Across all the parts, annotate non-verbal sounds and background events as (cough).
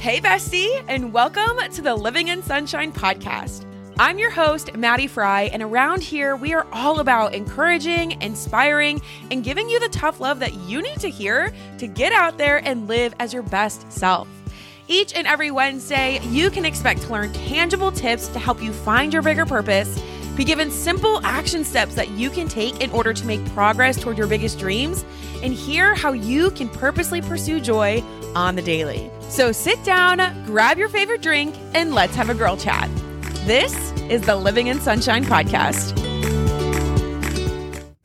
Hey, bestie, and welcome to the Living in Sunshine podcast. I'm your host, Maddie Fry, and around here, we are all about encouraging, inspiring, and giving you the tough love that you need to hear to get out there and live as your best self. Each and every Wednesday, you can expect to learn tangible tips to help you find your bigger purpose, be given simple action steps that you can take in order to make progress toward your biggest dreams, and hear how you can purposely pursue joy on the daily. So sit down, grab your favorite drink, and let's have a girl chat. This is the Living in Sunshine podcast.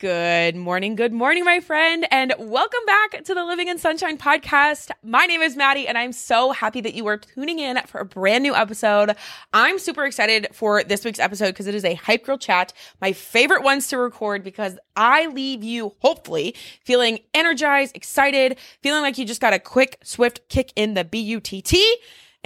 Good morning, good morning, my friend, and welcome back to the Living in Sunshine podcast. My name is Maddie, and I'm so happy that you are tuning in for a brand new episode. I'm super excited for this week's episode because it is a Hype Girl Chat, my favorite ones to record because I leave you, hopefully, feeling energized, excited, feeling like you just got a quick, swift kick in the BUTT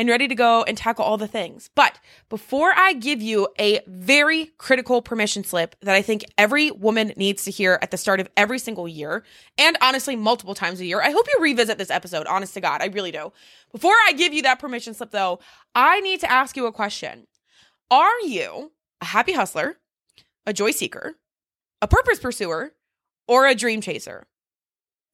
and ready to go and tackle all the things. But before I give you a very critical permission slip that I think every woman needs to hear at the start of every single year, and honestly, multiple times a year, I hope you revisit this episode, honest to God, I really do. Before I give you that permission slip, though, I need to ask you a question Are you a happy hustler, a joy seeker, a purpose pursuer, or a dream chaser?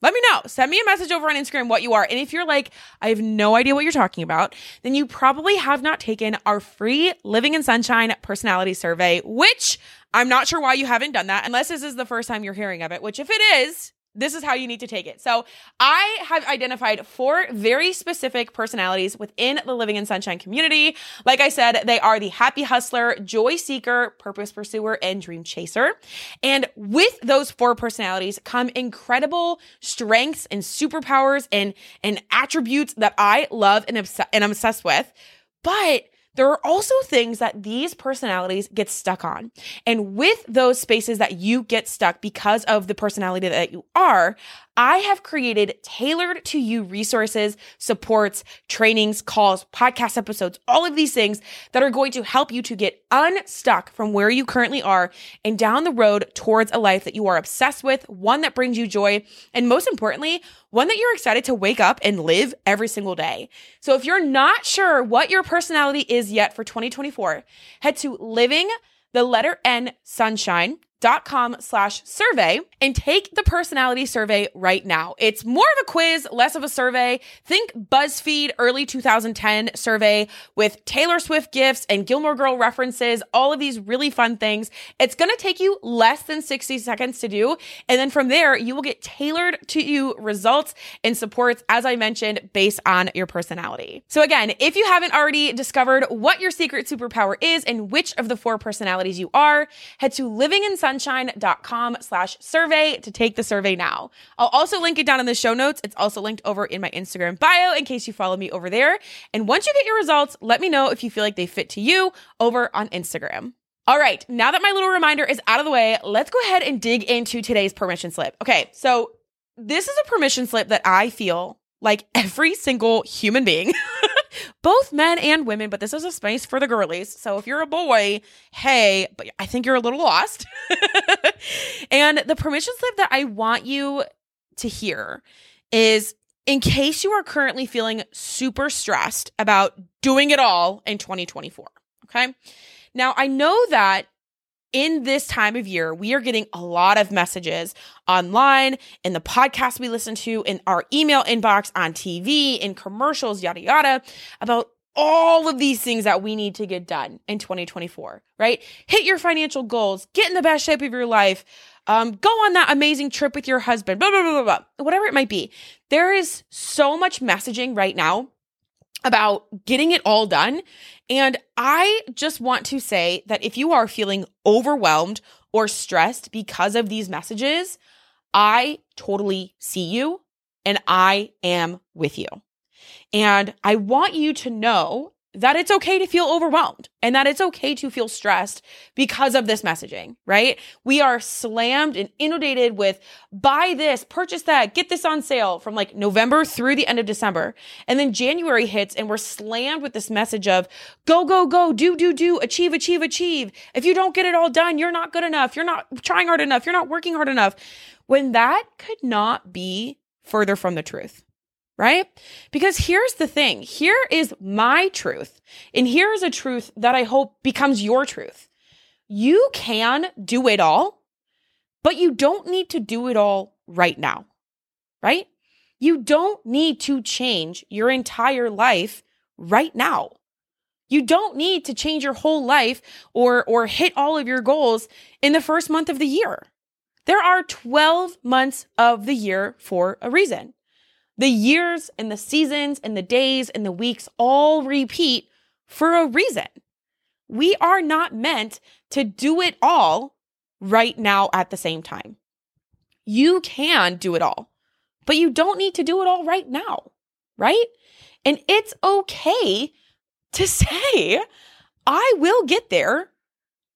Let me know. Send me a message over on Instagram what you are. And if you're like, I have no idea what you're talking about, then you probably have not taken our free Living in Sunshine personality survey, which I'm not sure why you haven't done that, unless this is the first time you're hearing of it, which if it is, this is how you need to take it. So, I have identified four very specific personalities within the Living in Sunshine community. Like I said, they are the happy hustler, joy seeker, purpose pursuer, and dream chaser. And with those four personalities come incredible strengths and superpowers and, and attributes that I love and, obs- and I'm obsessed with. But there are also things that these personalities get stuck on. And with those spaces that you get stuck because of the personality that you are, I have created tailored to you resources, supports, trainings, calls, podcast episodes, all of these things that are going to help you to get unstuck from where you currently are and down the road towards a life that you are obsessed with, one that brings you joy, and most importantly, one that you're excited to wake up and live every single day. So if you're not sure what your personality is yet for 2024, head to living the letter N sunshine com slash survey and take the personality survey right now. It's more of a quiz, less of a survey. Think BuzzFeed early 2010 survey with Taylor Swift gifts and Gilmore Girl references, all of these really fun things. It's going to take you less than 60 seconds to do. And then from there, you will get tailored to you results and supports, as I mentioned, based on your personality. So again, if you haven't already discovered what your secret superpower is and which of the four personalities you are, head to living in sunshine.com slash survey to take the survey now. I'll also link it down in the show notes. It's also linked over in my Instagram bio in case you follow me over there. And once you get your results, let me know if you feel like they fit to you over on Instagram. All right, now that my little reminder is out of the way, let's go ahead and dig into today's permission slip. Okay, so this is a permission slip that I feel like every single human being (laughs) both men and women, but this is a space for the girlies. So if you're a boy, hey, but I think you're a little lost. (laughs) (laughs) and the permission slip that I want you to hear is in case you are currently feeling super stressed about doing it all in 2024. Okay. Now, I know that in this time of year, we are getting a lot of messages online, in the podcast we listen to, in our email inbox, on TV, in commercials, yada, yada, about all of these things that we need to get done in 2024, right? Hit your financial goals, get in the best shape of your life, um, go on that amazing trip with your husband, blah, blah, blah, blah, blah, whatever it might be. There is so much messaging right now about getting it all done. And I just want to say that if you are feeling overwhelmed or stressed because of these messages, I totally see you and I am with you. And I want you to know that it's okay to feel overwhelmed and that it's okay to feel stressed because of this messaging, right? We are slammed and inundated with buy this, purchase that, get this on sale from like November through the end of December. And then January hits and we're slammed with this message of go, go, go, do, do, do, achieve, achieve, achieve. If you don't get it all done, you're not good enough. You're not trying hard enough. You're not working hard enough. When that could not be further from the truth right? Because here's the thing here is my truth, and here is a truth that I hope becomes your truth. You can do it all, but you don't need to do it all right now, right? You don't need to change your entire life right now. You don't need to change your whole life or or hit all of your goals in the first month of the year. There are 12 months of the year for a reason. The years and the seasons and the days and the weeks all repeat for a reason. We are not meant to do it all right now at the same time. You can do it all, but you don't need to do it all right now, right? And it's okay to (laughs) say, I will get there.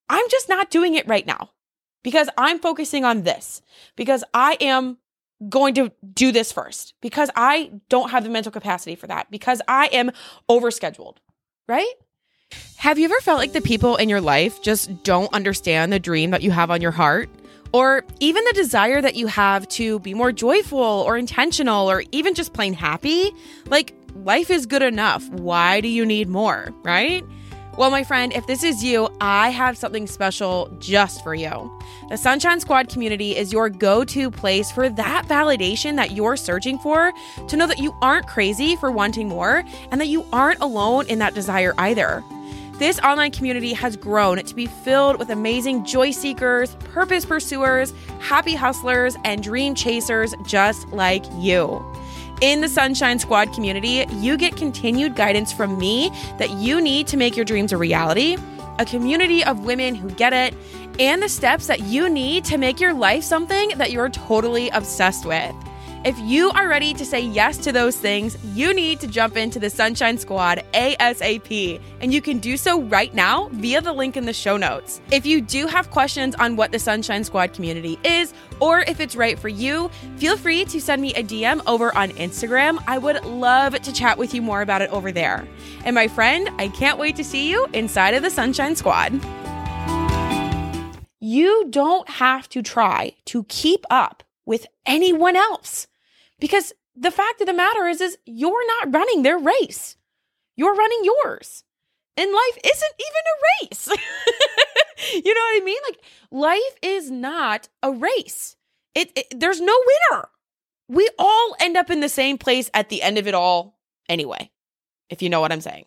I'm just not doing it right now because I'm focusing on this, because I am going to do this first, because I don't have the mental capacity for that, because I am overscheduled, right? Have you ever felt like the people in your life just don't understand the dream that you have on your heart? Or even the desire that you have to be more joyful or intentional or even just plain happy? Like, life is good enough. Why do you need more, right? Well, my friend, if this is you, I have something special just for you. The Sunshine Squad community is your go to place for that validation that you're searching for to know that you aren't crazy for wanting more and that you aren't alone in that desire either. This online community has grown to be filled with amazing joy seekers, purpose pursuers, happy hustlers, and dream chasers just like you. In the Sunshine Squad community, you get continued guidance from me that you need to make your dreams a reality, a community of women who get it, and the steps that you need to make your life something that you're totally obsessed with. If you are ready to say yes to those things, you need to jump into the Sunshine Squad ASAP. And you can do so right now via the link in the show notes. If you do have questions on what the Sunshine Squad community is, or if it's right for you, feel free to send me a DM over on Instagram. I would love to chat with you more about it over there. And my friend, I can't wait to see you inside of the Sunshine Squad. You don't have to try to keep up with anyone else. Because the fact of the matter is, is you're not running their race. You're running yours. And life isn't even a race. (laughs) you know what I mean? Like life is not a race. It, it there's no winner. We all end up in the same place at the end of it all anyway. If you know what I'm saying.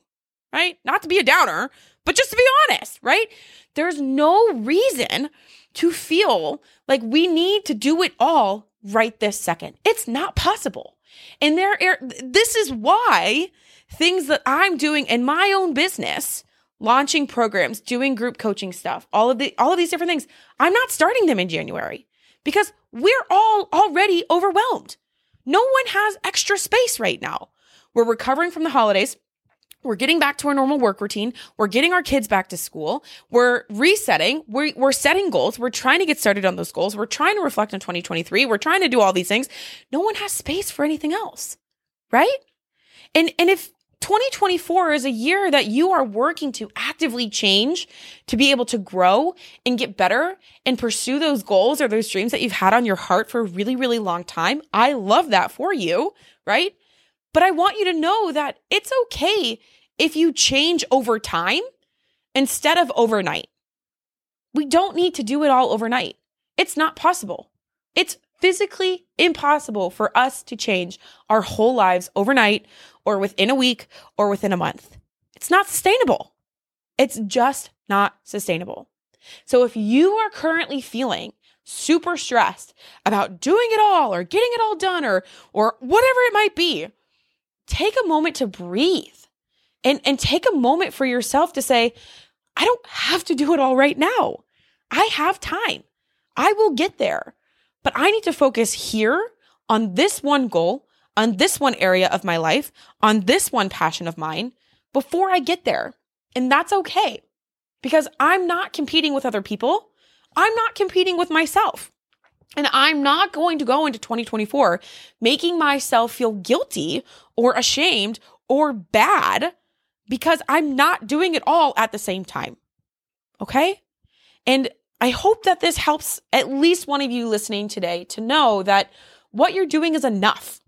Right? Not to be a downer, but just to be honest, right? There's no reason to feel like we need to do it all right this second. It's not possible. And there are, this is why things that I'm doing in my own business, launching programs, doing group coaching stuff, all of the all of these different things, I'm not starting them in January because we're all already overwhelmed. No one has extra space right now. We're recovering from the holidays. We're getting back to our normal work routine. We're getting our kids back to school. We're resetting. We're, we're setting goals. We're trying to get started on those goals. We're trying to reflect on 2023. We're trying to do all these things. No one has space for anything else. Right? And, and if 2024 is a year that you are working to actively change to be able to grow and get better and pursue those goals or those dreams that you've had on your heart for a really, really long time. I love that for you, right? But I want you to know that it's okay if you change over time instead of overnight. We don't need to do it all overnight. It's not possible. It's physically impossible for us to change our whole lives overnight or within a week or within a month. It's not sustainable. It's just not sustainable. So if you are currently feeling super stressed about doing it all or getting it all done or or whatever it might be, take a moment to breathe and, and take a moment for yourself to say, I don't have to do it all right now. I have time. I will get there. But I need to focus here on this one goal, on this one area of my life, on this one passion of mine before I get there. And that's okay because I'm not competing with other people. I'm not competing with myself. And I'm not going to go into 2024 making myself feel guilty or ashamed or bad because I'm not doing it all at the same time. Okay. And I hope that this helps at least one of you listening today to know that what you're doing is enough.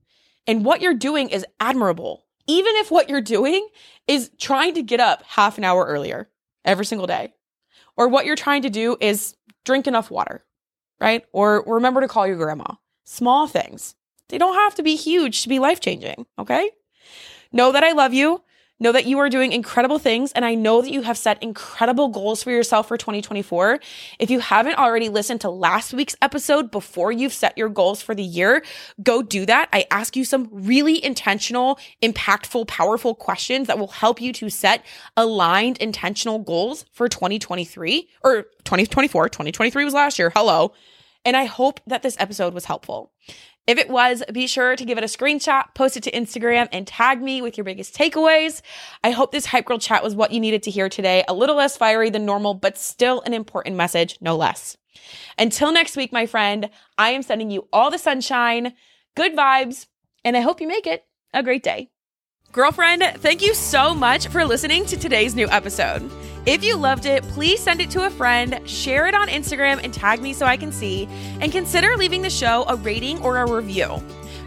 And what you're doing is admirable. Even if what you're doing is trying to get up half an hour earlier every single day, or what you're trying to do is drink enough water, right? Or remember to call your grandma. Small things. They don't have to be huge to be life changing, okay? Know that I love you. Know that you are doing incredible things. And I know that you have set incredible goals for yourself for 2024. If you haven't already listened to last week's episode before you've set your goals for the year, go do that. I ask you some really intentional, impactful, powerful questions that will help you to set aligned, intentional goals for 2023 or 2024. 2023 was last year. Hello. And I hope that this episode was helpful. If it was, be sure to give it a screenshot, post it to Instagram, and tag me with your biggest takeaways. I hope this Hype Girl chat was what you needed to hear today. A little less fiery than normal, but still an important message, no less. Until next week, my friend, I am sending you all the sunshine, good vibes, and I hope you make it a great day. Girlfriend, thank you so much for listening to today's new episode. If you loved it, please send it to a friend, share it on Instagram, and tag me so I can see, and consider leaving the show a rating or a review.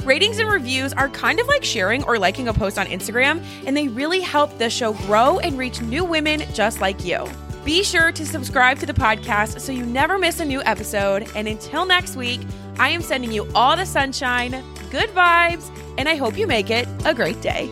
Ratings and reviews are kind of like sharing or liking a post on Instagram, and they really help the show grow and reach new women just like you. Be sure to subscribe to the podcast so you never miss a new episode. And until next week, I am sending you all the sunshine, good vibes, and I hope you make it a great day.